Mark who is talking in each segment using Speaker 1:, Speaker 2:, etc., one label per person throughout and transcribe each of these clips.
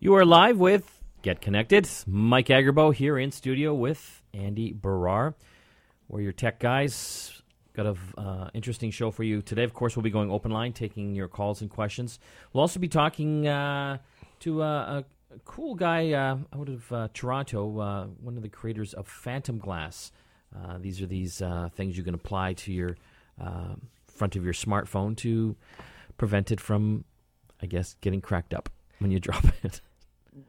Speaker 1: You are live with Get Connected. Mike Agerbo here in studio with Andy Baryer. We're your tech guys. Got an uh, interesting show for you today. Of course, we'll be going open line, taking your calls and questions. We'll also be talking uh, to uh, a, a cool guy uh, out of uh, Toronto, uh, one of the creators of Phantom Glass. These are these things you can apply to your front of your smartphone to prevent it from, I guess, getting cracked up when you drop it.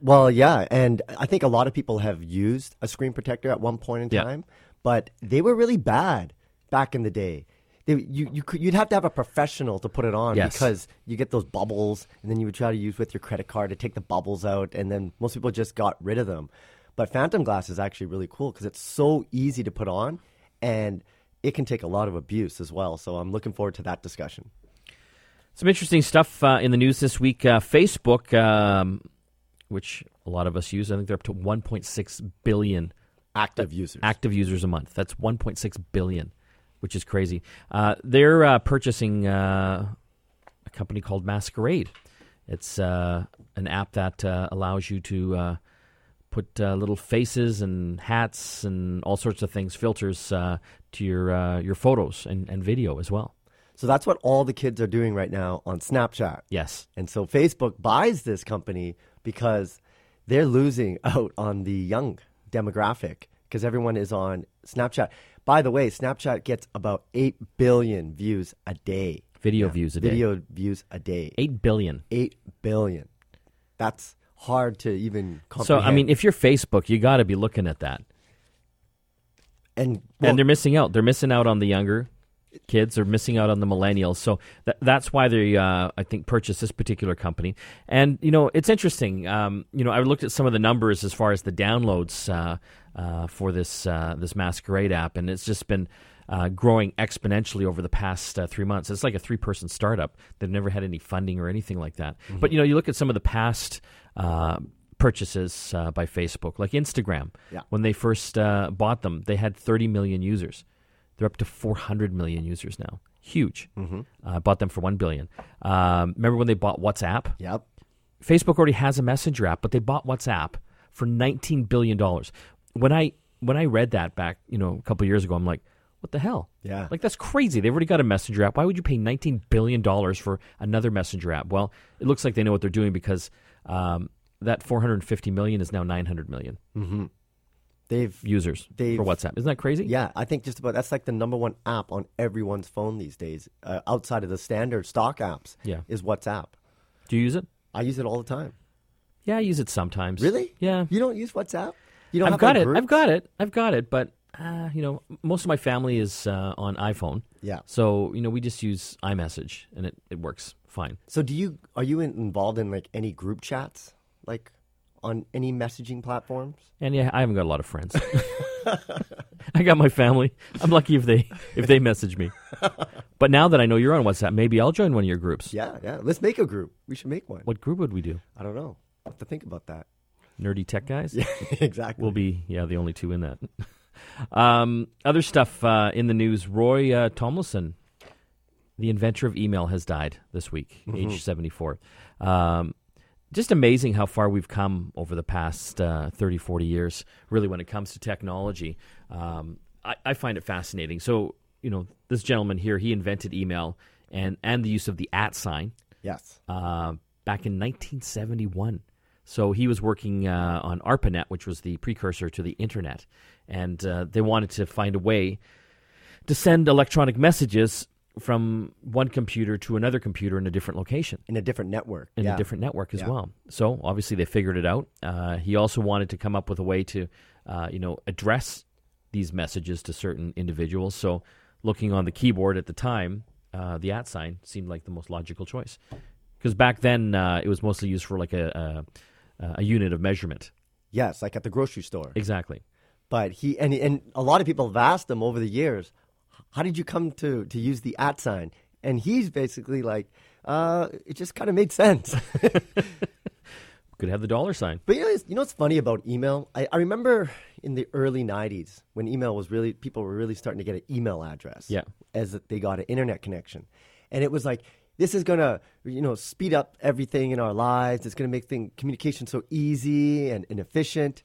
Speaker 2: Well, yeah, and I think a lot of people have used a screen protector at one point in
Speaker 1: Yeah.
Speaker 2: time, but they were really bad back in the day. They, you, you could, you'd have to have a professional to put it on
Speaker 1: Yes.
Speaker 2: because you get those bubbles, and then you would try to use with your credit card to take the bubbles out, and then most people just got rid of them. But Phantom Glass is actually really cool because it's so easy to put on, and it can take a lot of abuse as well. So I'm looking forward to that discussion.
Speaker 1: Some interesting stuff uh, in the news this week. Uh, Facebook, um, which a lot of us use, I think they're up to 1.6 billion
Speaker 2: Active users.
Speaker 1: active users a month. That's 1.6 billion, which is crazy. Uh, they're uh, purchasing uh, a company called Masquerade. It's uh, an app that uh, allows you to uh, put uh, little faces and hats and all sorts of things, filters uh, to your uh, your photos and, and video as well.
Speaker 2: so that's what all the kids are doing right now on Snapchat.
Speaker 1: Yes.
Speaker 2: And so Facebook buys this company because they're losing out on the young demographic because everyone is on Snapchat. By the way, Snapchat gets about 8 billion views a day.
Speaker 1: Video views a day.
Speaker 2: Video views a day.
Speaker 1: 8 billion.
Speaker 2: 8 billion. That's hard to even
Speaker 1: So. I mean, if you're Facebook, you got to be looking at that.
Speaker 2: and, well,
Speaker 1: and they're missing out. They're missing out on the younger kids. They're missing out on the millennials. So tha that's why they, uh, I think, purchased this particular company. And you know, it's interesting. Um, you know, I looked at some of the numbers as far as the downloads uh, uh, for this uh, this Masquerade app, and it's just been. Uh, growing exponentially over the past uh, three months. It's like a three-person startup. They've never had any funding or anything like that. But you know, you look at some of the past uh, purchases uh, by Facebook, like Instagram.
Speaker 2: Yeah.
Speaker 1: When they first uh, bought them, they had 30 million users. They're up to 400 million users now. Huge. Mm-hmm. Uh, bought them for 1 billion. Um, remember when they bought WhatsApp?
Speaker 2: Yep.
Speaker 1: Facebook already has a messenger app, but they bought WhatsApp for 19 billion dollars. When I when I read that back, you know, a couple years ago, I'm like, what the hell?
Speaker 2: Yeah.
Speaker 1: Like that's crazy. They've already got a messenger app. Why would you pay 19 billion dollars for another messenger app? Well, it looks like they know what they're doing because um, that 450 million is now 900 million
Speaker 2: They've
Speaker 1: users
Speaker 2: They've-
Speaker 1: for WhatsApp. Isn't that crazy?
Speaker 2: Yeah, I think just about that's like the number one app on everyone's phone these days, uh, outside of the standard stock apps.
Speaker 1: Yeah.
Speaker 2: is WhatsApp.
Speaker 1: Do you use it?
Speaker 2: I use it all the time.
Speaker 1: Yeah, I use it sometimes.
Speaker 2: Really?
Speaker 1: Yeah.
Speaker 2: You don't use WhatsApp? You don't
Speaker 1: I've got it.
Speaker 2: groups?
Speaker 1: I've got it. I've got it. But uh, you know, most of my family is uh, on iPhone.
Speaker 2: Yeah.
Speaker 1: So you know, we just use iMessage, and it, it works fine.
Speaker 2: So do you are you in, involved in like any group chats, like on any messaging platforms?
Speaker 1: And yeah, I haven't got a lot of friends. I got my family. I'm lucky if they if they message me. But now that I know you're on WhatsApp, maybe I'll join one of your groups.
Speaker 2: Yeah, yeah. Let's make a group. We should make one.
Speaker 1: What group would we do?
Speaker 2: I don't know. I have to think about that.
Speaker 1: Nerdy tech guys.
Speaker 2: Yeah, exactly.
Speaker 1: We'll be yeah the only two in that. um, other stuff uh, in the news: Roy uh, Tomlinson, the inventor of email, has died this week, age seventy four. Um, just amazing how far we've come over the past uh, 30, 40 years, really, when it comes to technology. Um, I, I find it fascinating. So, you know, this gentleman here, he invented email and, and the use of the at sign
Speaker 2: yes.
Speaker 1: uh, back in 1971. So he was working uh, on ARPANET, which was the precursor to the internet, and uh, they wanted to find a way to send electronic messages from one computer to another computer in a different location
Speaker 2: In a different network.
Speaker 1: in
Speaker 2: yeah.
Speaker 1: a different network as
Speaker 2: Yeah.
Speaker 1: well. So obviously they figured it out. Uh, he also wanted to come up with a way to, uh, you know, address these messages to certain individuals. So looking on the keyboard at the time, uh, the at sign seemed like the most logical choice because back then uh, it was mostly used for like a, a a unit of measurement.
Speaker 2: Yes, like at the grocery store.
Speaker 1: Exactly.
Speaker 2: But he and and a lot of people have asked him over the years, how did you come to to use the at sign? And he's basically like, uh, it just kind of made sense.
Speaker 1: Could have the dollar sign.
Speaker 2: But you know, you know what's funny about email? I, I remember in the early '90s when email was really people were really starting to get an email address.
Speaker 1: Yeah.
Speaker 2: as they got an internet connection, and it was like this is gonna you know speed up everything in our lives. It's gonna make thing communication so easy and, and efficient.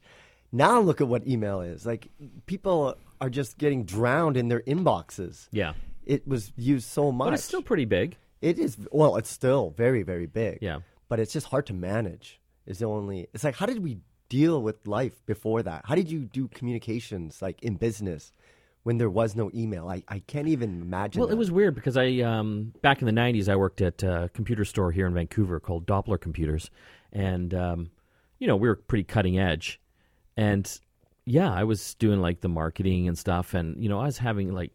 Speaker 2: Now look at what email is. Like people are just getting drowned in their inboxes.
Speaker 1: Yeah.
Speaker 2: It was used so much.
Speaker 1: But it's still pretty big.
Speaker 2: It is well, it's still very, very big.
Speaker 1: Yeah.
Speaker 2: But it's just hard to manage. Is the only it's like how did we deal with life before that? How did you do communications like in business when there was no email? I, I can't even imagine.
Speaker 1: Well,
Speaker 2: that.
Speaker 1: it was weird because I um, back in the '90s I worked at a computer store here in Vancouver called Doppler Computers, and um, you know we were pretty cutting edge, and yeah, I was doing like the marketing and stuff, and you know I was having like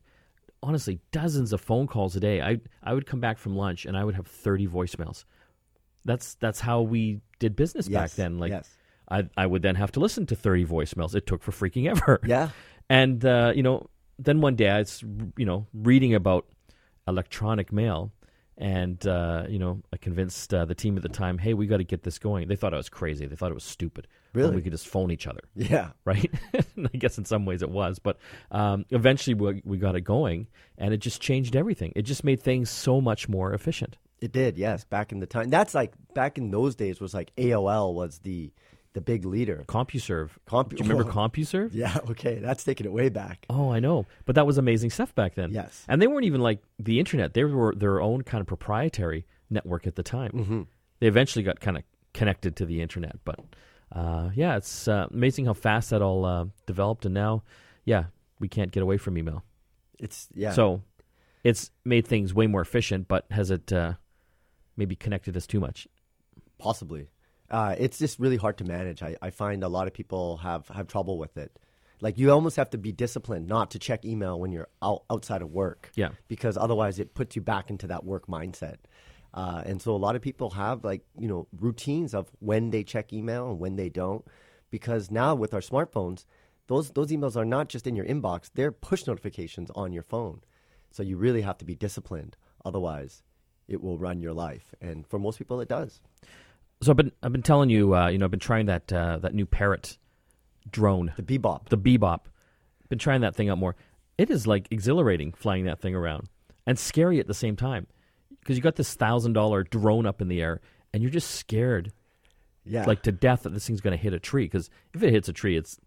Speaker 1: honestly dozens of phone calls a day. I I would come back from lunch and I would have 30 voicemails. That's that's how we did business back then. Like
Speaker 2: yes.
Speaker 1: I I would then have to listen to 30 voicemails. It took for freaking ever.
Speaker 2: Yeah.
Speaker 1: And uh, you know, then one day I was you know reading about electronic mail, and uh, you know I convinced uh, the team at the time, hey, we got to get this going. They thought I was crazy. They thought it was stupid. When
Speaker 2: Really?
Speaker 1: we could just phone each other,
Speaker 2: Yeah.
Speaker 1: right? I guess in some ways it was, but um, eventually we, we got it going, and it just changed everything. It just made things so much more efficient.
Speaker 2: It did, yes, back in the time. That's like back in those days was like AOL was the the big leader.
Speaker 1: CompuServe.
Speaker 2: Compu-
Speaker 1: Do you remember. CompuServe?
Speaker 2: Yeah, okay, that's taking it way back.
Speaker 1: Oh, I know, but that was amazing stuff back then.
Speaker 2: Yes.
Speaker 1: and they weren't even like the internet; they were their own kind of proprietary network at the time. Mm-hmm. They eventually got kind of connected to the internet, but uh, yeah, it's uh, amazing how fast that all uh, developed, and now, yeah, we can't get away from email.
Speaker 2: It's yeah.
Speaker 1: So, it's made things way more efficient, but has it uh, maybe connected us too much?
Speaker 2: Possibly. Uh, it's just really hard to manage. I, I find a lot of people have, have trouble with it. Like you almost have to be disciplined not to check email when you're out, outside of work.
Speaker 1: Yeah.
Speaker 2: Because otherwise it puts you back into that work mindset. Uh, and so a lot of people have like, you know, routines of when they check email and when they don't. Because now with our smartphones, those, those emails are not just in your inbox, they're push notifications on your phone. So you really have to be disciplined. Otherwise, it will run your life. And for most people, it does.
Speaker 1: So I've been I've been telling you, uh, you know, I've been trying that uh, that new Parrot drone.
Speaker 2: The bebop.
Speaker 1: the Bebop. Been trying that thing out more. It is like exhilarating flying that thing around and scary at the same time because you got this thousand dollar drone up in the air and you're just scared
Speaker 2: yeah.
Speaker 1: like to death that this thing's going to hit a tree because if it hits a tree, it's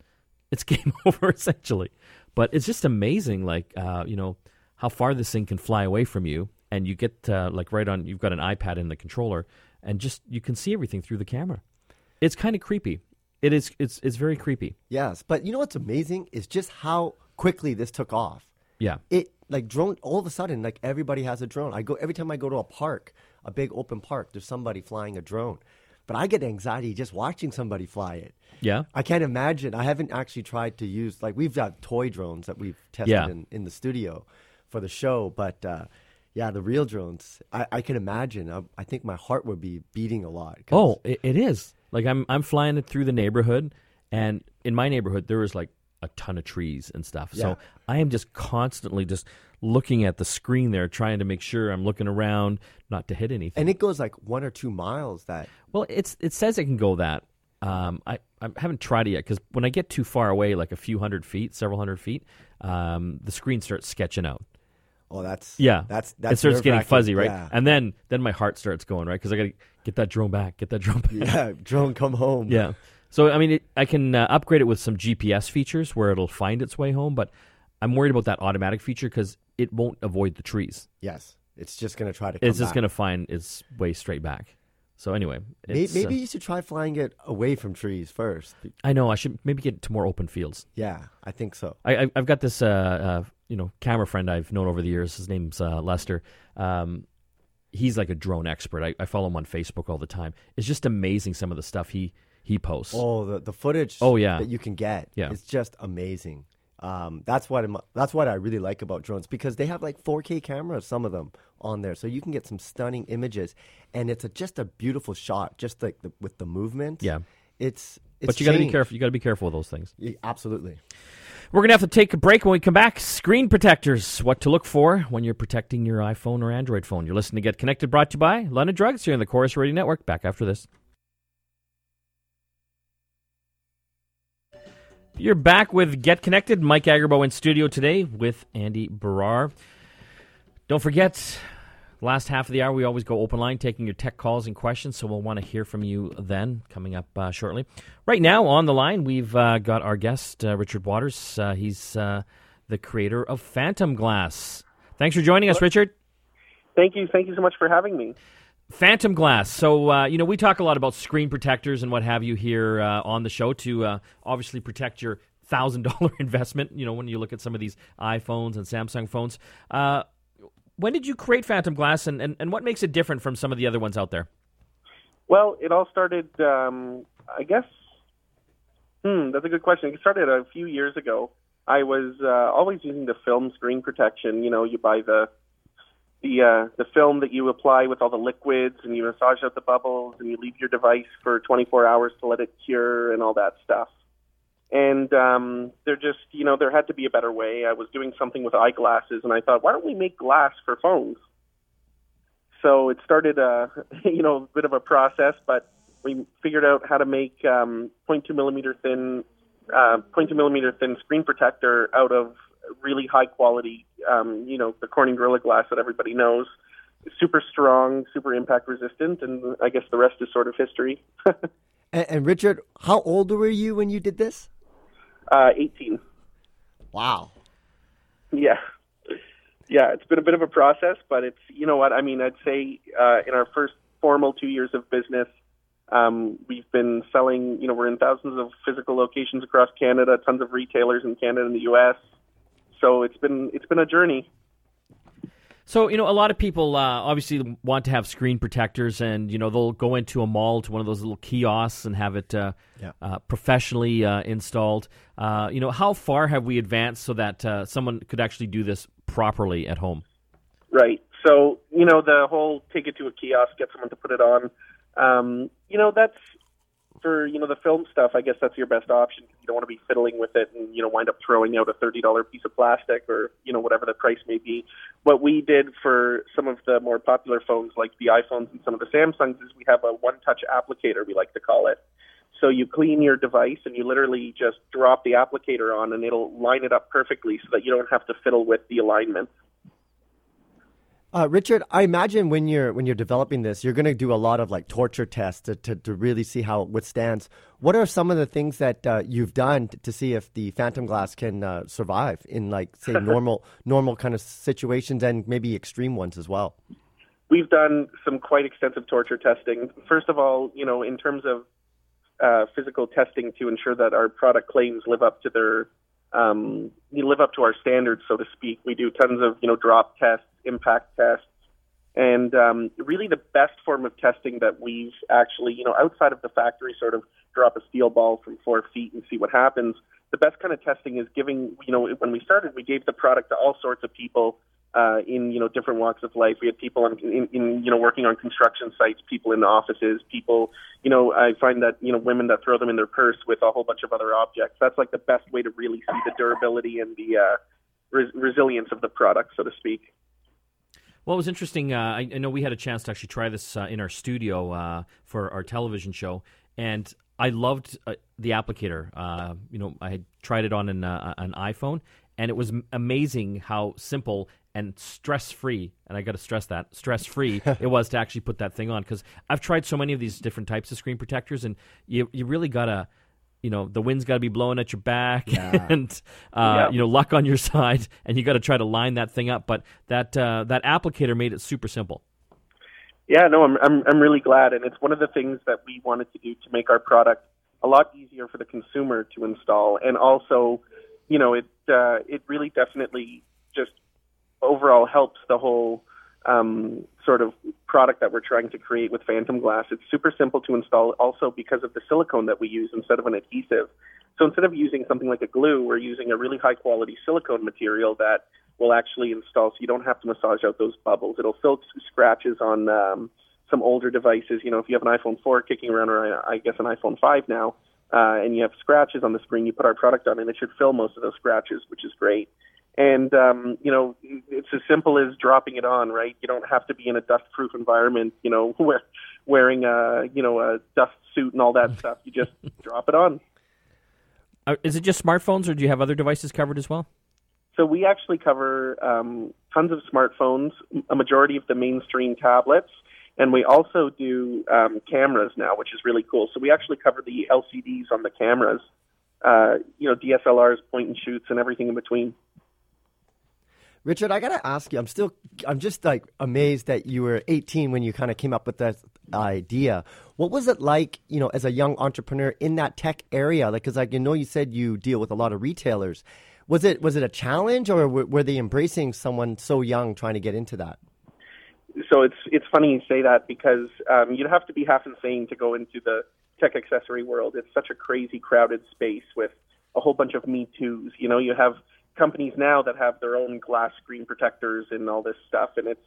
Speaker 1: it's game over essentially. But it's just amazing, like uh, you know how far this thing can fly away from you, and you get uh, like right on. You've got an iPad in the controller, and just you can see everything through the camera. It's kind of creepy. It is. It's it's very creepy.
Speaker 2: Yes, but you know what's amazing is just how quickly this took off.
Speaker 1: Yeah.
Speaker 2: It like drone all of a sudden like everybody has a drone. I go every time I go to a park, a big open park, there's somebody flying a drone. But I get anxiety just watching somebody fly it.
Speaker 1: Yeah.
Speaker 2: I can't imagine. I haven't actually tried to use like we've got toy drones that we've tested
Speaker 1: Yeah.
Speaker 2: in, in the studio for the show, but uh, yeah, the real drones. I, I can imagine. I, I think my heart would be beating a lot.
Speaker 1: Oh, it, it is. Like I'm I'm flying it through the neighborhood, and in my neighborhood there was like a ton of trees and stuff.
Speaker 2: Yeah.
Speaker 1: So I am just constantly just looking at the screen there, trying to make sure I'm looking around, not to hit anything.
Speaker 2: and it goes like one or two miles. That
Speaker 1: well, it's it says it can go that. Um, I I haven't tried it yet because when I get too far away, like a few hundred feet, several hundred feet, um, the screen starts sketching out.
Speaker 2: Oh, that's
Speaker 1: Yeah,
Speaker 2: That's that's
Speaker 1: it starts getting fuzzy, right?
Speaker 2: Yeah.
Speaker 1: And then then my heart starts going right because I got to get that drone back, get that drone back.
Speaker 2: yeah, drone come home.
Speaker 1: Yeah. So I mean, it, I can uh, upgrade it with some GPS features where it'll find its way home, but I'm worried about that automatic feature because it won't avoid the trees.
Speaker 2: Yes, it's just gonna try to. Come
Speaker 1: It's just going to find its way straight back. So anyway,
Speaker 2: Maybe, maybe
Speaker 1: uh,
Speaker 2: you should try flying it away from trees first.
Speaker 1: I know I should maybe get to more open fields.
Speaker 2: Yeah, I think so.
Speaker 1: I, I, I've got this, uh, uh, you know, camera friend I've known over the years. His name's uh, Lester. Um, he's like a drone expert. I, I follow him on Facebook all the time. It's just amazing some of the stuff he he posts.
Speaker 2: Oh, the the footage.
Speaker 1: Oh, yeah.
Speaker 2: that you can get.
Speaker 1: Yeah.
Speaker 2: it's just amazing. Um, that's what I'm, that's what I really like about drones because they have like 4K cameras, some of them on there, so you can get some stunning images, and it's a, just a beautiful shot, just like the, with the movement.
Speaker 1: Yeah.
Speaker 2: it's. it's
Speaker 1: but you got to be careful. You got to be careful with those things.
Speaker 2: Yeah, absolutely.
Speaker 1: We're going to have to take a break when we come back. Screen protectors, what to look for when you're protecting your iPhone or Android phone. You're listening to Get Connected, brought to you by London Drugs here on the Corus Radio Network. Back after this. You're back with Get Connected. Mike Agerbo in studio today with Andy Baryer. Don't forget, Last half of the hour, we always go open line, taking your tech calls and questions. So we'll want to hear from you then, coming up uh, shortly. Right now, on the line, we've uh, got our guest, uh, Richard Waters. Uh, he's uh, the creator of Phantom Glass. Thanks for joining us, Richard.
Speaker 3: Thank you. Thank you so much for having me.
Speaker 1: Phantom Glass. So, uh, you know, we talk a lot about screen protectors and what have you here on the show to obviously protect your thousand dollar investment. You know, when you look at some of these iPhones and Samsung phones. When did you create Phantom Glass, and, and, and what makes it different from some of the other ones out there?
Speaker 3: Well, it all started, um, I guess. Hmm, that's a good question. It started a few years ago. I was uh, always using the film screen protection. You know, you buy the the uh, the film that you apply with all the liquids, and you massage out the bubbles, and you leave your device for 24 hours to let it cure, and all that stuff and um, there just you know there had to be a better way. I was doing something with eyeglasses, and I thought, why don't we make glass for phones? So it started a you know a bit of a process, but we figured out how to make um, 0.2 millimeter thin uh, 0.2 millimeter thin screen protector out of really high quality um, you know the Corning Gorilla Glass that everybody knows. Super strong, super impact resistant, and I guess the rest is sort of history.
Speaker 2: and, and Richard, how old were you when you did this?
Speaker 3: Uh, 18.
Speaker 2: Wow.
Speaker 3: Yeah. Yeah, it's been a bit of a process, but it's, you know what, I mean, I'd say uh, in our first formal two years of business, um, we've been selling, you know, we're in thousands of physical locations across Canada, tons of retailers in Canada and the U.S. So it's been it's been a journey.
Speaker 1: So you know, a lot of people uh, obviously want to have screen protectors, and you know they'll go into a mall to one of those little kiosks and have it uh, yeah. uh, professionally uh, installed. Uh, you know, how far have we advanced so that uh, someone could actually do this properly at home?
Speaker 3: Right. So you know, the whole take it to a kiosk, get someone to put it on. Um, you know, that's for you know the film stuff, I guess that's your best option. You don't want to be fiddling with it and you know wind up throwing out a thirty dollar piece of plastic or you know whatever the price may be. What we did for some of the more popular phones, like the iPhones and some of the Samsungs, is we have a one touch applicator, we like to call it. So you clean your device and you literally just drop the applicator on, and it'll line it up perfectly so that you don't have to fiddle with the alignment.
Speaker 2: Uh, Richard, I imagine when you're when you're developing this, you're going to do a lot of like torture tests to, to, to, really see how it withstands. What are some of the things that uh, you've done to, to, see if the Phantom Glass can uh, survive in like say normal normal kind of situations and maybe extreme ones as well?
Speaker 3: We've done some quite extensive torture testing. First of all, you know, in terms of uh, physical testing to ensure that our product claims live up to their um, live up to our standards, so to speak. We do tons of you know drop tests impact tests. And um, really, the best form of testing that we've actually, you know, outside of the factory sort of drop a steel ball from four feet and see what happens, the best kind of testing is giving, you know, when we started, we gave the product to all sorts of people uh, in, you know, different walks of life. We had people in, in, in, you know, working on construction sites, people in the offices, people, you know, I find that, you know, women that throw them in their purse with a whole bunch of other objects. That's like the best way to really see the durability and the uh, res- resilience of the product, so to speak.
Speaker 1: Well, it was interesting. Uh, I, I, know we had a chance to actually try this uh, in our studio uh, for our television show, and I loved uh, the applicator. Uh, you know, I had tried it on an, uh, an iPhone, and it was amazing how simple and stress free. And I got to stress that stress free it was to actually put that thing on because I've tried so many of these different types of screen protectors, and you you really gotta you know the wind's got to be blowing at your back yeah. and uh, yeah. you know luck on your side and you got to try to line that thing up but that uh, that applicator made it super simple
Speaker 3: yeah no I'm, I'm i'm really glad and it's one of the things that we wanted to do to make our product a lot easier for the consumer to install and also you know it uh, it really definitely just overall helps the whole um, sort of product that we're trying to create with Phantom Glass. It's super simple to install also because of the silicone that we use instead of an adhesive. So instead of using something like a glue, we're using a really high quality silicone material that will actually install so you don't have to massage out those bubbles. It'll fill scratches on um, some older devices. You know, if you have an iPhone 4 kicking around, or I guess an iPhone 5 now, uh, and you have scratches on the screen, you put our product on and it should fill most of those scratches, which is great. And um, you know, it's as simple as dropping it on, right? You don't have to be in a dust-proof environment, you know, where wearing a you know a dust suit and all that stuff. You just drop it on.
Speaker 1: Uh, is it just smartphones, or do you have other devices covered as well?
Speaker 3: So we actually cover um, tons of smartphones, a majority of the mainstream tablets, and we also do um, cameras now, which is really cool. So we actually cover the LCDs on the cameras, uh, you know, DSLRs, point and shoots, and everything in between.
Speaker 2: Richard, I gotta ask you. I'm still, I'm just like amazed that you were 18 when you kind of came up with that idea. What was it like, you know, as a young entrepreneur in that tech area? Like, because like you know, you said you deal with a lot of retailers. Was it was it a challenge, or were, were they embracing someone so young trying to get into that?
Speaker 3: So it's it's funny you say that because um, you'd have to be half insane to go into the tech accessory world. It's such a crazy, crowded space with a whole bunch of Me Too's. You know, you have companies now that have their own glass screen protectors and all this stuff. And it's,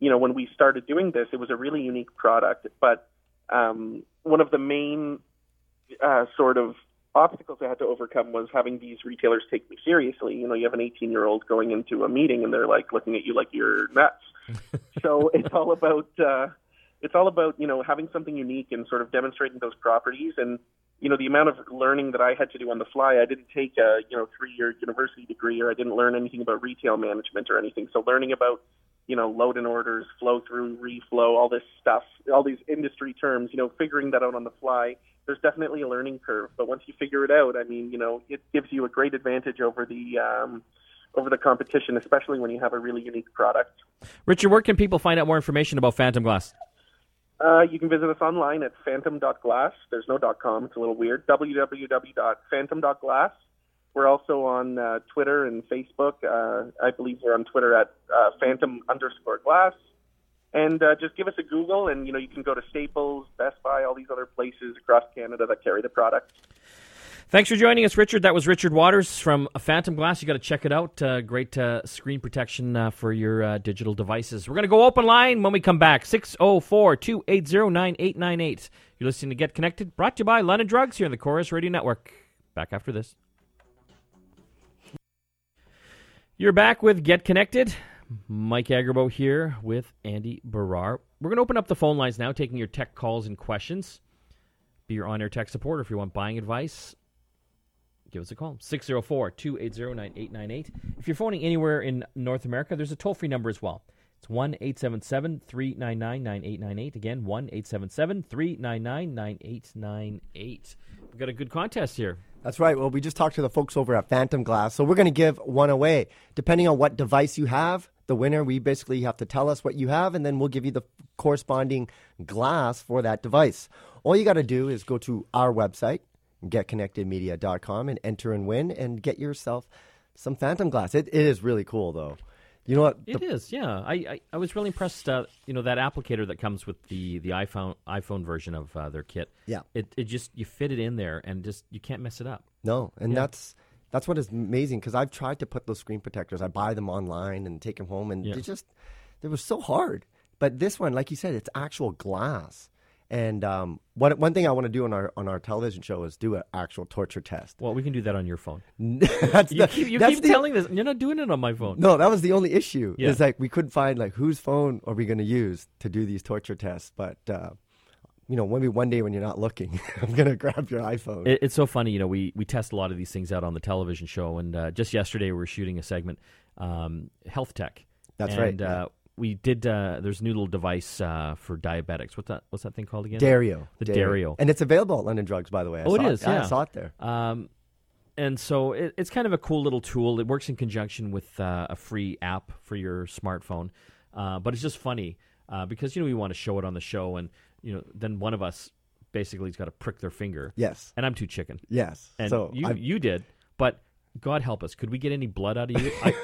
Speaker 3: you know, when we started doing this, it was a really unique product. But um, one of the main uh, sort of obstacles I had to overcome was having these retailers take me seriously. You know, you have an 18 year old going into a meeting and they're like looking at you like you're nuts. so it's all about, uh, it's all about, you know, having something unique and sort of demonstrating those properties and you know, the amount of learning that I had to do on the fly, I didn't take a, you know, three year university degree or I didn't learn anything about retail management or anything. So learning about, you know, load and orders, flow through, reflow, all this stuff, all these industry terms, you know, figuring that out on the fly, there's definitely a learning curve. But once you figure it out, I mean, you know, it gives you a great advantage over the, um, over the competition, especially when you have a really unique product.
Speaker 1: Richard, where can people find out more information about Phantom Glass?
Speaker 3: Uh, you can visit us online at phantom.glass. There's no .com. It's a little weird. www.phantom.glass. We're also on uh, Twitter and Facebook. Uh, I believe we're on Twitter at uh, phantom underscore glass. And uh, just give us a Google, and you know you can go to Staples, Best Buy, all these other places across Canada that carry the product.
Speaker 1: Thanks for joining us, Richard. That was Richard Waters from Phantom Glass. You got to check it out. Uh, great uh, screen protection uh, for your uh, digital devices. We're going to go open line when we come back 604 280 9898. You're listening to Get Connected, brought to you by London Drugs here on the Corus Radio Network. Back after this. You're back with Get Connected. Mike Agerbo here with Andy Baryer. We're going to open up the phone lines now, taking your tech calls and questions. Be your on air tech supporter if you want buying advice give us a call 604 280 9898. If you're phoning anywhere in North America, there's a toll free number as well. It's 1 877 399 9898. Again, 1 877 399 9898. We've got a good contest here.
Speaker 2: That's right. Well, we just talked to the folks over at Phantom Glass. So we're going to give one away. Depending on what device you have, the winner, we basically have to tell us what you have, and then we'll give you the corresponding glass for that device. All you got to do is go to our website, getconnectedmedia.com and enter and win and get yourself some Phantom Glass. It, it is really cool, though. You know what?
Speaker 1: The, it is, yeah. I, I, I, was really impressed. Uh, you know that applicator that comes with the, the iPhone iPhone version of uh, their kit.
Speaker 2: Yeah.
Speaker 1: It it just you fit it in there and just you can't mess it up.
Speaker 2: No, and yeah. that's that's what is amazing because I've tried to put those screen protectors. I buy them online and take them home, and yeah. it just it was so hard. But this one, like you said, it's actual glass. And um, one one thing I want to do on our on our television show is do an actual torture test.
Speaker 1: Well, we can do that on your phone. that's you the, keep, you that's keep the, telling this. You're not doing it on my phone.
Speaker 2: No, that was the only issue. Yeah. Is like we couldn't find like whose phone are we going to use to do these torture tests. But uh, you know, maybe one day when you're not looking, I'm going to grab your iPhone.
Speaker 1: It, it's so funny. You know, we we test a lot of these things out on the television show, and uh, just yesterday we were shooting a segment, um, health tech.
Speaker 2: That's
Speaker 1: and,
Speaker 2: right.
Speaker 1: Uh, we did. Uh, there's a new little device uh, for diabetics. What's that? What's that thing called again?
Speaker 2: Dario.
Speaker 1: The Dario.
Speaker 2: and it's available at London Drugs, by the way. I
Speaker 1: oh, it is.
Speaker 2: It.
Speaker 1: Yeah,
Speaker 2: I saw it there.
Speaker 1: Um, and so it, it's kind of a cool little tool. It works in conjunction with uh, a free app for your smartphone. Uh, but it's just funny uh, because you know we want to show it on the show, and you know then one of us basically has got to prick their finger.
Speaker 2: Yes.
Speaker 1: And I'm too chicken.
Speaker 2: Yes.
Speaker 1: And
Speaker 2: so
Speaker 1: you you did, but God help us, could we get any blood out of you? I,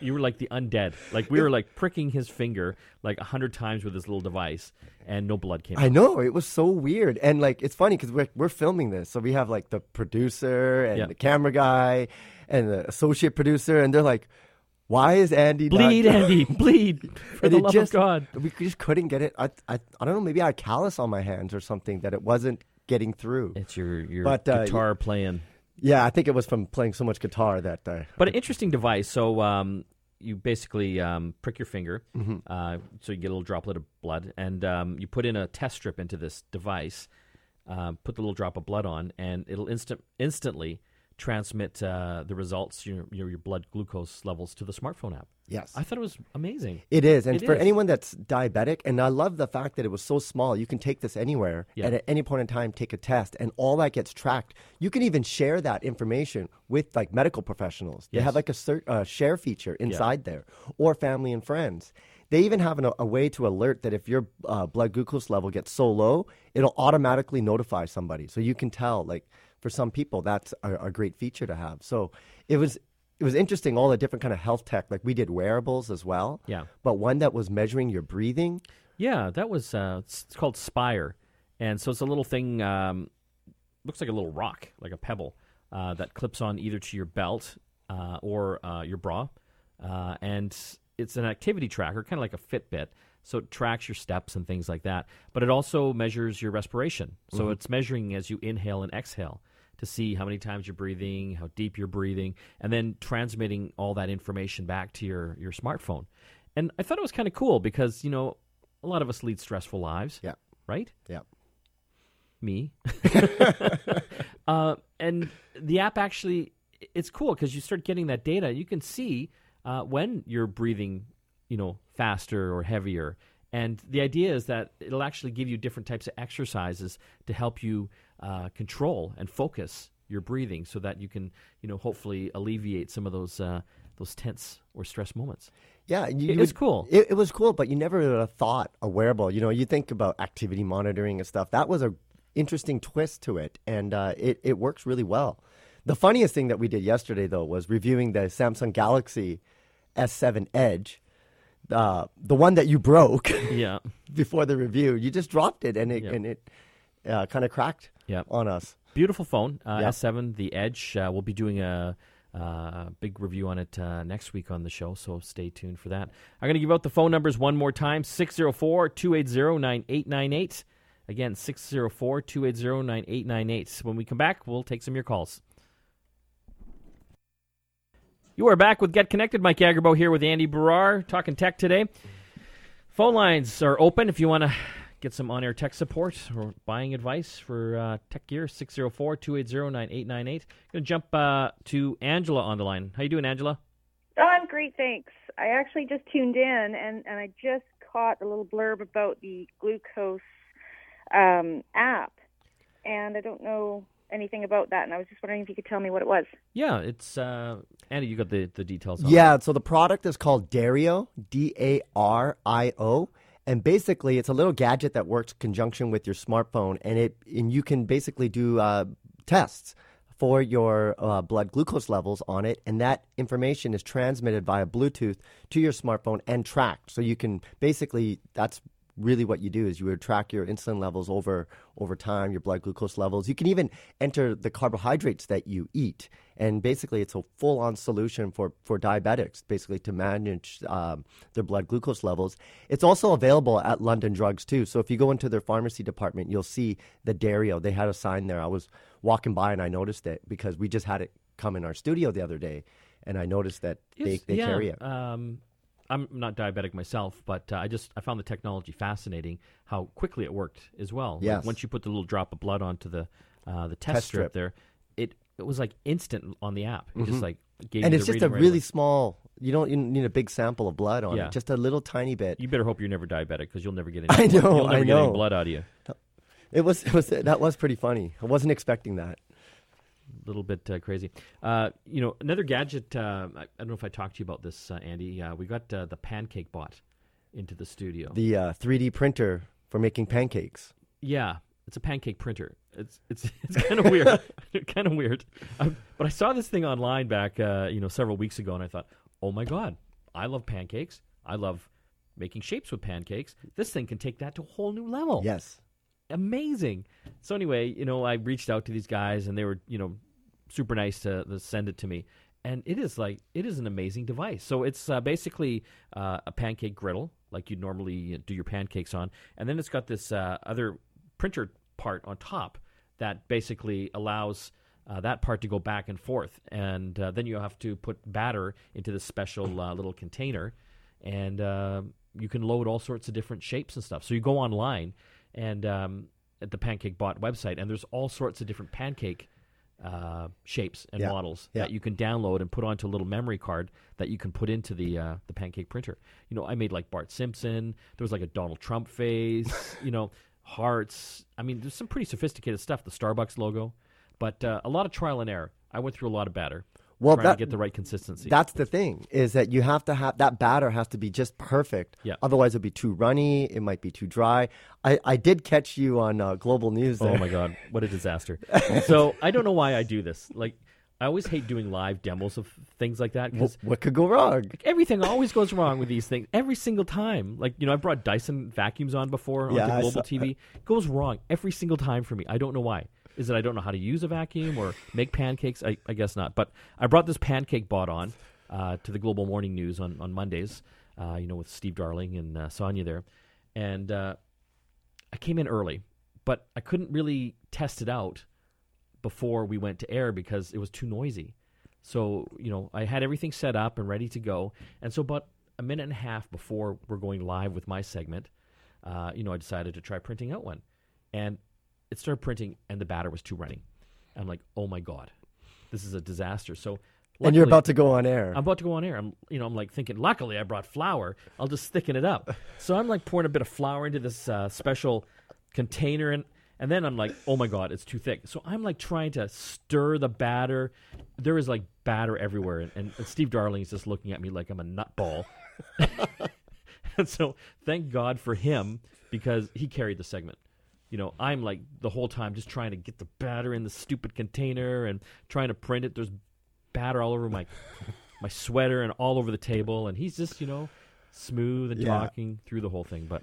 Speaker 1: you were like the undead. Like we were like pricking his finger like a hundred times with this little device, and no blood came.
Speaker 2: I
Speaker 1: out.
Speaker 2: know it was so weird, and like it's funny because we're we're filming this, so we have like the producer and
Speaker 1: Yeah.
Speaker 2: the camera guy and the associate producer, and they're like, "Why is Andy not
Speaker 1: Bleed, Andy, bleed for
Speaker 2: And
Speaker 1: the love
Speaker 2: just-
Speaker 1: of God.
Speaker 2: We just couldn't get it. I, I I don't know. Maybe I had callus on my hands or something that it wasn't getting through.
Speaker 1: It's your your
Speaker 2: But, uh,
Speaker 1: guitar playing.
Speaker 2: Yeah, I think it was from playing so much guitar that. day.
Speaker 1: But an interesting device. So um, you basically um, prick your finger,
Speaker 2: Mm-hmm.
Speaker 1: uh, so you get a little droplet of blood, and um, you put in a test strip into this device. Uh, put the little drop of blood on, and it'll instant instantly transmit uh, the results, your, your your blood glucose levels, to the smartphone app.
Speaker 2: Yes.
Speaker 1: I thought it was amazing.
Speaker 2: It is, and
Speaker 1: It
Speaker 2: for
Speaker 1: is.
Speaker 2: anyone that's diabetic, and I love the fact that it was so small. You can take this anywhere,
Speaker 1: Yeah.
Speaker 2: and at any point in time, take a test, and all that gets tracked. You can even share that information with like medical professionals. They
Speaker 1: Yes.
Speaker 2: have like a cer- uh, share feature inside there, or family and friends. They even have an, a way to alert that if your uh, blood glucose level gets so low, it'll automatically notify somebody. So you can tell. Like for some people, that's a, a great feature to have. So it was. It was interesting, all the different kind of health tech. Like we did wearables as well
Speaker 1: Yeah.
Speaker 2: but one that was measuring your breathing.
Speaker 1: Yeah, that was uh, it's, it's called Spire, and so it's a little thing. Um, looks like a little rock, like a pebble, uh, that clips on either to your belt uh, or uh, your bra, uh, and it's an activity tracker, kind of like a Fitbit. So it tracks your steps and things like that, but it also measures your respiration. So it's measuring as you inhale and exhale to see how many times you're breathing, how deep you're breathing, and then transmitting all that information back to your your smartphone. And I thought it was kind of cool because you know a lot of us lead stressful lives,
Speaker 2: Yeah.
Speaker 1: right?
Speaker 2: Yeah.
Speaker 1: Me. uh, and the app actually, it's cool because you start getting that data. You can see uh, when you're breathing, you know, faster or heavier. And the idea is that it'll actually give you different types of exercises to help you uh, control and focus your breathing, so that you can, you know, hopefully alleviate some of those uh, those tense or stress moments.
Speaker 2: Yeah, you,
Speaker 1: It was cool.
Speaker 2: It, it was cool, but you never would have thought a wearable. You know, you think about activity monitoring and stuff. That was a interesting twist to it, and uh, it it works really well. The funniest thing that we did yesterday, though, was reviewing the Samsung Galaxy S7 Edge, uh, the one that you broke
Speaker 1: Yeah.
Speaker 2: before the review. You just dropped it, and it and it uh, kind of cracked
Speaker 1: Yeah.
Speaker 2: on us.
Speaker 1: Beautiful phone, uh,
Speaker 2: Yeah.
Speaker 1: S7, the Edge. Uh, we'll be doing a, uh, big review on it uh, next week on the show, so stay tuned for that. I'm going to give out the phone numbers one more time 604 280 9898. Again, 604 280 9898. When we come back, we'll take some of your calls. You are back with Get Connected. Mike Agerbo here with Andy Baryer, talking tech today. Phone lines are open if you want to get some on air tech support or buying advice for uh, tech gear 604 280 9898. Going to jump uh, to Angela on the line. How you doing, Angela?
Speaker 4: Oh, I'm great, thanks. I actually just tuned in and, and I just caught a little blurb about the glucose um, app, and I don't know anything about that, and I was just wondering if you could tell me what it was.
Speaker 1: Yeah, it's uh, Andy. You got the, the details. On it.
Speaker 2: Yeah, so the product is called Dario, D A R I O, and basically it's a little gadget that works in conjunction with your smartphone, and it and you can basically do uh, tests for your uh, blood glucose levels on it, and that information is transmitted via Bluetooth to your smartphone and tracked. So you can basically that's really what you do is you would track your insulin levels over over time, your blood glucose levels. You can even enter the carbohydrates that you eat, and basically it's a full on solution for for diabetics, basically to manage um, their blood glucose levels. It's also available at London Drugs too. So if you go into their pharmacy department, you'll see the Dario. They had a sign there. I was walking by and I noticed it because we just had it come in our studio the other day, and I noticed that they, they
Speaker 1: yeah,
Speaker 2: carry it.
Speaker 1: Um, I'm not diabetic myself, but uh, I just I found the technology fascinating. How quickly it worked as well. Like, once you put the little drop of blood onto the uh, the test,
Speaker 2: Test
Speaker 1: strip,
Speaker 2: strip.
Speaker 1: there, it it was like instant on the app. It just like gave
Speaker 2: Mm-hmm. and
Speaker 1: you
Speaker 2: it's just a
Speaker 1: right
Speaker 2: really
Speaker 1: away.
Speaker 2: small. You don't even need a big sample of blood on
Speaker 1: Yeah.
Speaker 2: it. Just a little tiny bit.
Speaker 1: You better hope you're never diabetic because you'll never get any.
Speaker 2: I
Speaker 1: blood-
Speaker 2: know,
Speaker 1: You'll never
Speaker 2: I
Speaker 1: get any
Speaker 2: know.
Speaker 1: blood out of you.
Speaker 2: It was, it was that was pretty funny. I wasn't expecting that.
Speaker 1: A little bit uh, crazy. Uh, you know, another gadget. Uh, I, I don't know if I talked to you about this, uh, Andy. Uh, we got uh, the pancake bot into the studio.
Speaker 2: The uh, 3D printer for making pancakes.
Speaker 1: Yeah, it's a pancake printer. It's it's it's kind of weird, kind of weird. Um, but I saw this thing online back, uh, you know, several weeks ago, and I thought, oh my god, I love pancakes. I love making shapes with pancakes. This thing can take that to a whole new level.
Speaker 2: Yes.
Speaker 1: Amazing. So anyway, you know, I reached out to these guys, and they were, you know, super nice to, to send it to me. And it is like it is an amazing device. So it's uh, basically uh, a pancake griddle, like you'd normally do your pancakes on, and then it's got this uh, other printer part on top that basically allows uh, that part to go back and forth, and uh, then you have to put batter into this special uh, little container, and uh, you can load all sorts of different shapes and stuff. So you go online and um, at the Pancake Bot website, and there's all sorts of different pancake uh, shapes and
Speaker 2: Yeah.
Speaker 1: models
Speaker 2: Yeah.
Speaker 1: that you can download and put onto a little memory card that you can put into the uh, the pancake printer. You know, I made like Bart Simpson. There was like a Donald Trump face. you know, hearts. I mean, there's some pretty sophisticated stuff. The Starbucks logo, but uh, a lot of trial and error. I went through a lot of batter.
Speaker 2: Well,
Speaker 1: trying
Speaker 2: that-
Speaker 1: to get the right consistency.
Speaker 2: That's the thing is that you have to have that batter has to be just perfect.
Speaker 1: Yeah.
Speaker 2: Otherwise, it'd be too runny. It might be too dry. I, I did catch you on uh, Global News. There.
Speaker 1: Oh my god, what a disaster! so I don't know why I do this. Like, I always hate doing live demos of things like that because
Speaker 2: what could go wrong?
Speaker 1: everything always goes wrong with these things every single time. Like, you know, I brought Dyson vacuums on before
Speaker 2: Yeah,
Speaker 1: Global TV. It goes wrong every single time for me. I don't know why. Is it I don't know how to use a vacuum or make pancakes? I, I guess not. But I brought this pancake bot on uh, to the Global Morning News on, on Mondays, uh, you know, with Steve Darling and uh, Sonia there. And uh, I came in early, but I couldn't really test it out before we went to air because it was too noisy. So, you know, I had everything set up and ready to go. And so, about a minute and a half before we're going live with my segment, uh, you know, I decided to try printing out one. And it started printing, and the batter was too runny. I'm like, oh my God, this is a disaster. So,
Speaker 2: and you're about to go on air.
Speaker 1: I'm about to go on air. I'm, you know, I'm like thinking. Luckily, I brought flour. I'll just thicken it up. So I'm like pouring a bit of flour into this uh, special container, and and then I'm like, oh my god, it's too thick. So I'm like trying to stir the batter. There is like batter everywhere, and, and, and Steve Darling is just looking at me like I'm a nutball. and so thank God for him because he carried the segment. You know, I'm like the whole time just trying to get the batter in the stupid container and trying to print it. There's batter all over my my sweater and all over the table, and he's just you know smooth and
Speaker 2: Yeah.
Speaker 1: talking through the whole thing. But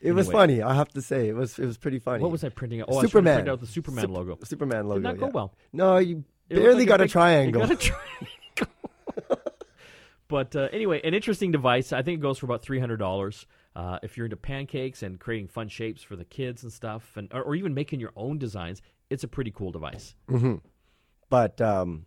Speaker 2: it was funny. I have to say, it was it was pretty funny.
Speaker 1: what was I printing out? Oh, I was trying to
Speaker 2: Superman.
Speaker 1: print out the Superman
Speaker 2: Sup-
Speaker 1: logo.
Speaker 2: Superman logo.
Speaker 1: Did not go
Speaker 2: yeah.
Speaker 1: well.
Speaker 2: No, you
Speaker 1: It
Speaker 2: barely
Speaker 1: like
Speaker 2: got a,
Speaker 1: big-
Speaker 2: triangle.
Speaker 1: got a triangle. but uh, anyway, an interesting device. I think it goes for about three hundred dollars. Uh, if you're into pancakes and creating fun shapes for the kids and stuff, and or, or even making your own designs, it's a pretty cool device.
Speaker 2: but um,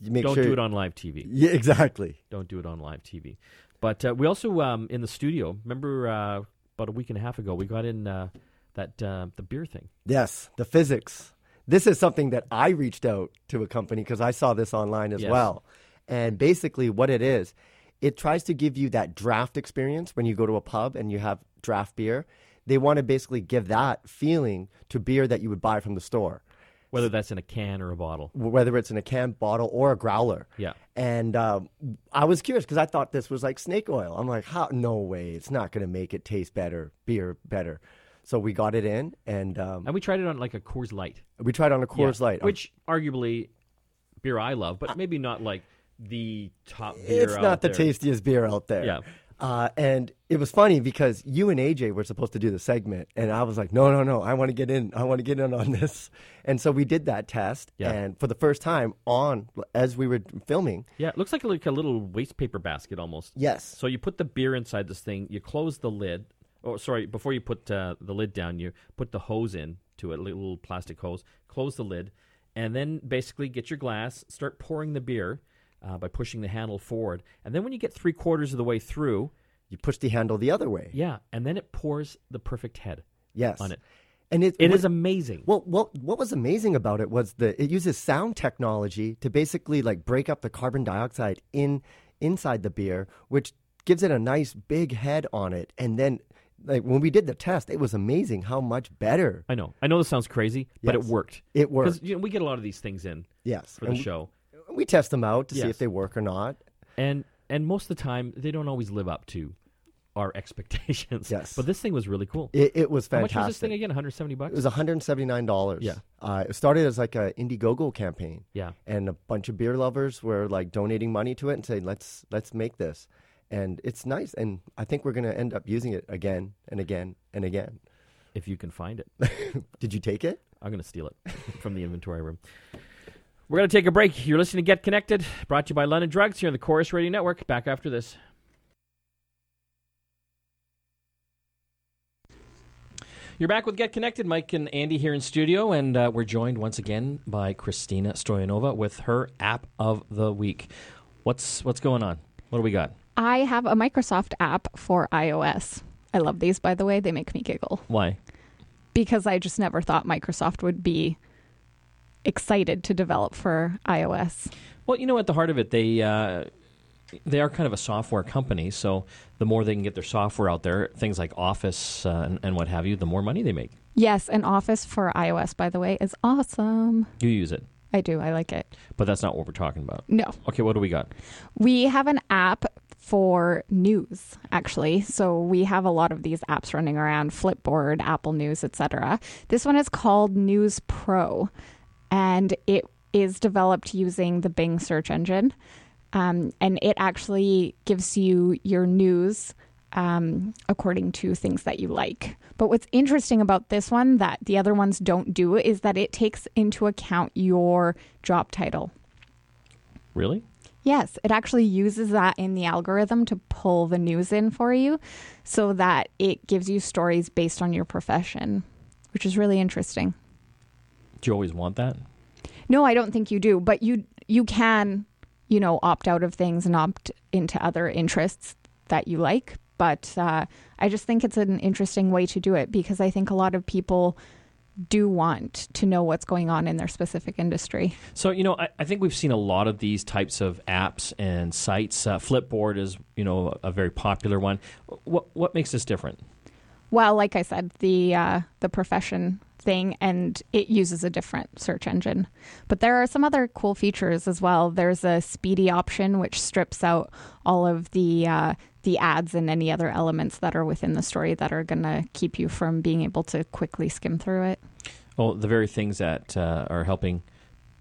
Speaker 2: make
Speaker 1: Don't
Speaker 2: sure
Speaker 1: do it on live TV.
Speaker 2: Yeah, exactly.
Speaker 1: Don't do it on live TV. But uh, we also um, in the studio. Remember uh, about a week and a half ago, we got in uh, that uh, the beer thing.
Speaker 2: Yes, the Fizzics. This is something that I reached out to a company because I saw this online as
Speaker 1: Yes.
Speaker 2: well. And basically, what it is, it tries to give you that draft experience when you go to a pub and you have draft beer. They want to basically give that feeling to beer that you would buy from the store,
Speaker 1: Whether that's in a can or a bottle.
Speaker 2: whether it's in a can, bottle, or a growler.
Speaker 1: Yeah.
Speaker 2: And um, I was curious because I thought this was like snake oil. I'm like, how? No way. It's not going to make it taste better, beer better. So we got it in, and um,
Speaker 1: And we tried it on like a Coors Light.
Speaker 2: we tried on a Coors
Speaker 1: Yeah.
Speaker 2: Light.
Speaker 1: which arguably beer I love, but maybe not like the top beer.
Speaker 2: it's not the
Speaker 1: there.
Speaker 2: tastiest beer out there.
Speaker 1: Yeah.
Speaker 2: Uh, and it was funny because you and AJ were supposed to do the segment, and I was like, no, no, no, I want to get in. I want to get in on this. And so we did that test,
Speaker 1: Yeah.
Speaker 2: and for the first time on as we were filming,
Speaker 1: Yeah, it looks like a, like a little waste paper basket almost.
Speaker 2: yes,
Speaker 1: So you put the beer inside this thing. You close the lid. Oh, sorry. Before you put uh, the lid down, you put the hose in to it, a little plastic hose. Close the lid, and then basically get your glass. Start pouring the beer uh, by pushing the handle forward, and then when you get three quarters of the way through,
Speaker 2: you push the handle the other way.
Speaker 1: yeah, and then it pours the perfect head
Speaker 2: Yes,
Speaker 1: on it.
Speaker 2: and it,
Speaker 1: It
Speaker 2: what-
Speaker 1: is amazing.
Speaker 2: Well, what what was amazing about it was the it uses sound technology to basically like break up the carbon dioxide in inside the beer, which gives it a nice big head on it. And then, like when we did the test, it was amazing how much better
Speaker 1: I know. I know this sounds crazy, but it
Speaker 2: Yes.
Speaker 1: worked.
Speaker 2: it worked.
Speaker 1: Because you know, we get a lot of these things in
Speaker 2: Yes,
Speaker 1: for the
Speaker 2: And
Speaker 1: show,
Speaker 2: We test them out to see if they work or not.
Speaker 1: and and most of the time they don't always live up to our expectations.
Speaker 2: Yes.
Speaker 1: but this thing was really cool.
Speaker 2: It, it was
Speaker 1: How much was this thing again? 170 bucks.
Speaker 2: It was one hundred and seventy nine dollars.
Speaker 1: Yeah.
Speaker 2: uh, it started as like a Indiegogo campaign.
Speaker 1: yeah,
Speaker 2: and a bunch of beer lovers were like donating money to it and saying let's let's make this and it's nice and i think we're going to end up using it again and again and again
Speaker 1: if you can find it,
Speaker 2: did you take it
Speaker 1: I'm going to steal it from the inventory room. We're going to take a break. You're listening to Get Connected, brought to you by London Drugs here on the Corus Radio Network. Back after this. You're back with Get Connected. Mike and Andy here in studio, and uh, we're joined once again by Christina Stoyanova with her app of the week. What's what's going on? What do we got?
Speaker 5: I have a Microsoft app for iOS. I love these, by the way. They make me giggle
Speaker 1: Why?
Speaker 5: because I just never thought Microsoft would be excited to develop for iOS.
Speaker 1: Well, you know, at the heart of it, they uh, they are kind of a software company. So the more they can get their software out there, things like Office uh, and, and what have you, the more money they make.
Speaker 5: Yes, and Office for iOS, by the way, is awesome.
Speaker 1: You use it,
Speaker 5: I do. I like it.
Speaker 1: but that's not what we're talking about.
Speaker 5: No,
Speaker 1: Okay, what do we got?
Speaker 5: we have an app for news actually so we have a lot of these apps running around flipboard apple news etc this one is called news pro and it is developed using the bing search engine um, and it actually gives you your news um, according to things that you like but what's interesting about this one that the other ones don't do is that it takes into account your job title
Speaker 1: Really?
Speaker 5: Yes, it actually uses that in the algorithm to pull the news in for you so that it gives you stories based on your profession, which is really interesting.
Speaker 1: Do you always want that?
Speaker 5: No, I don't think you do, but you you can, you know, opt out of things and opt into other interests that you like, but uh, I just think it's an interesting way to do it because I think a lot of people do want to know what's going on in their specific industry.
Speaker 1: So you know, I, I think we've seen a lot of these types of apps and sites. Uh, Flipboard is you know a very popular one. What what makes this different?
Speaker 5: Well, like I said, the uh, the profession thing, and it uses a different search engine. But there are some other cool features as well. There's a speedy option which strips out all of the uh, the ads and any other elements that are within the story that are going to keep you from being able to quickly skim through it.
Speaker 1: Oh, the very things that uh, are helping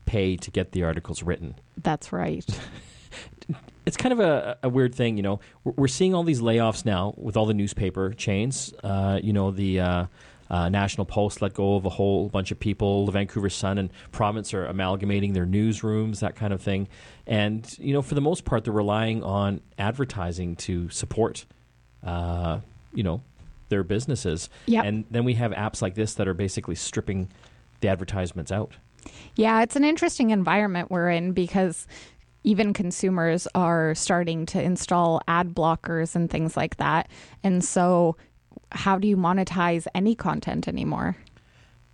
Speaker 1: pay to get the articles written.
Speaker 5: That's right.
Speaker 1: It's kind of a, a weird thing, you know. We're, we're seeing all these layoffs now with all the newspaper chains. Uh, you know, the uh, uh, National Post let go of a whole bunch of people. The Vancouver Sun and Province are amalgamating their newsrooms, that kind of thing. And you know, for the most part, they're relying on advertising to support, uh, you know, their businesses.
Speaker 5: Yep.
Speaker 1: And then we have apps like this that are basically stripping the advertisements out.
Speaker 5: Yeah, it's an interesting environment we're in because even consumers are starting to install ad blockers and things like that. And so, how do you monetize any content anymore?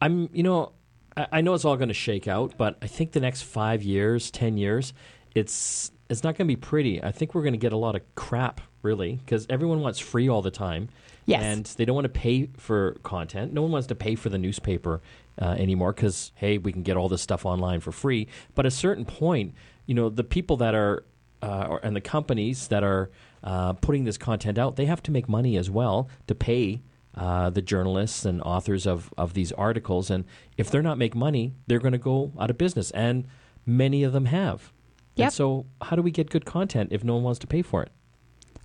Speaker 1: I'm, you know, I, I know it's all going to shake out, but I think the next five years, ten years, it's it's not going to be pretty. I think we're going to get a lot of crap, really, because everyone wants free all the time.
Speaker 5: Yes.
Speaker 1: And they don't want to pay for content. No one wants to pay for the newspaper uh, anymore because, hey, we can get all this stuff online for free. But at a certain point, you know, the people that are, uh, or, and the companies that are uh, putting this content out, they have to make money as well to pay uh, the journalists and authors of, of these articles. And if they're not making money, they're going to go out of business. And many of them have.
Speaker 5: Yep.
Speaker 1: And so, how do we get good content if no one wants to pay for it?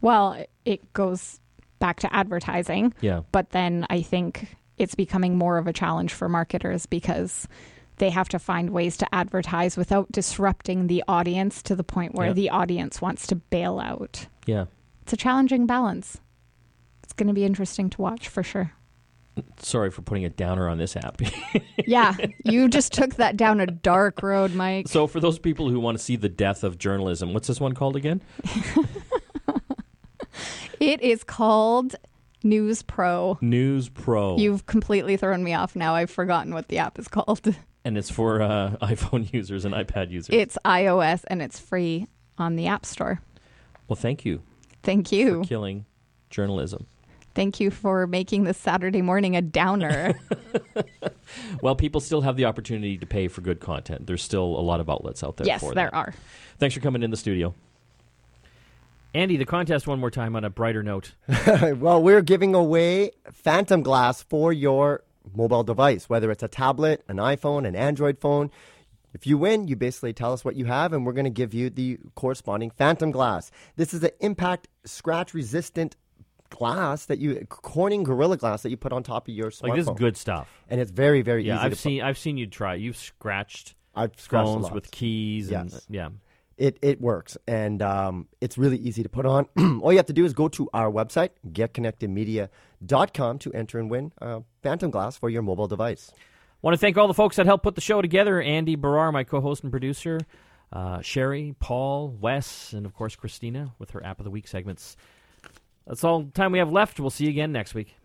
Speaker 5: Well, it goes back to advertising.
Speaker 1: Yeah.
Speaker 5: But then I think it's becoming more of a challenge for marketers because they have to find ways to advertise without disrupting the audience to the point where the audience wants to bail out.
Speaker 1: Yeah.
Speaker 5: It's a challenging balance. It's going to be interesting to watch for sure.
Speaker 1: Sorry for putting a downer on this app.
Speaker 5: Yeah, you just took that down a dark road, Mike.
Speaker 1: so, for those people who want to see the death of journalism, what's this one called again?
Speaker 5: It is called News Pro.
Speaker 1: News Pro.
Speaker 5: You've completely thrown me off now. I've forgotten what the app is called.
Speaker 1: and it's for uh, iPhone users and iPad users.
Speaker 5: It's iOS and it's free on the App Store.
Speaker 1: well, thank you
Speaker 5: Thank you.
Speaker 1: for
Speaker 5: you.
Speaker 1: killing journalism.
Speaker 5: Thank you for making this Saturday morning a downer.
Speaker 1: Well, people still have the opportunity to pay for good content. There's still a lot of outlets out there
Speaker 5: yes,
Speaker 1: for
Speaker 5: there
Speaker 1: that.
Speaker 5: are.
Speaker 1: Thanks for coming in the studio.
Speaker 6: Andy, the contest one more time on a brighter note.
Speaker 2: well, we're giving away Phantom Glass for your mobile device, whether it's a tablet, an iPhone, an Android phone. If you win, you basically tell us what you have, and we're going to give you the corresponding Phantom Glass. This is an impact scratch resistant glass that you Corning Gorilla Glass that you put on top of your smartphone.
Speaker 6: Like this is good stuff.
Speaker 2: and it's very very
Speaker 6: Yeah,
Speaker 2: easy.
Speaker 6: I've seen I've seen you try. You've scratched
Speaker 2: I've scratched
Speaker 6: phones with keys and
Speaker 2: Yes.
Speaker 6: yeah.
Speaker 2: It it works, and um, it's really easy to put on. All you have to do is go to our website, getconnectedmedia.com, to enter and win uh, Phantom Glass for your mobile device.
Speaker 6: Want to thank all the folks that helped put the show together. Andy Baryer, my co-host and producer, uh, Sherry, Paul, Wes, and of course Christina with her App of the Week segments. That's all the time we have left. We'll see you again next week.